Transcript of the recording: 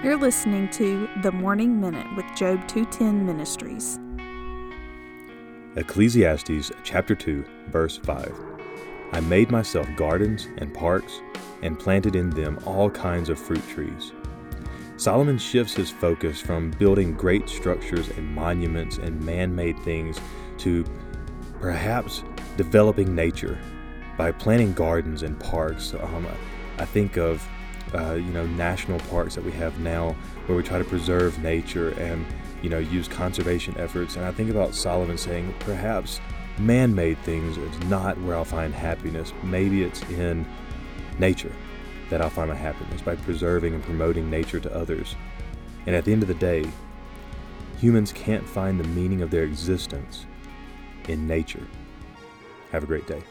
You're listening to The Morning Minute with Job 210 Ministries. Ecclesiastes chapter 2, verse 5. I made myself gardens and parks and planted in them all kinds of fruit trees. Solomon shifts his focus from building great structures and monuments and man made things to perhaps developing nature by planting gardens and parks. Um, I think of uh, you know national parks that we have now where we try to preserve nature and you know use conservation efforts. And i think about solomon saying perhaps man-made things is not where i'll find happiness. Maybe it's in nature that i'll find my happiness by preserving and promoting nature to others. And at the end of the day humans can't find the meaning of their existence in nature. Have a great day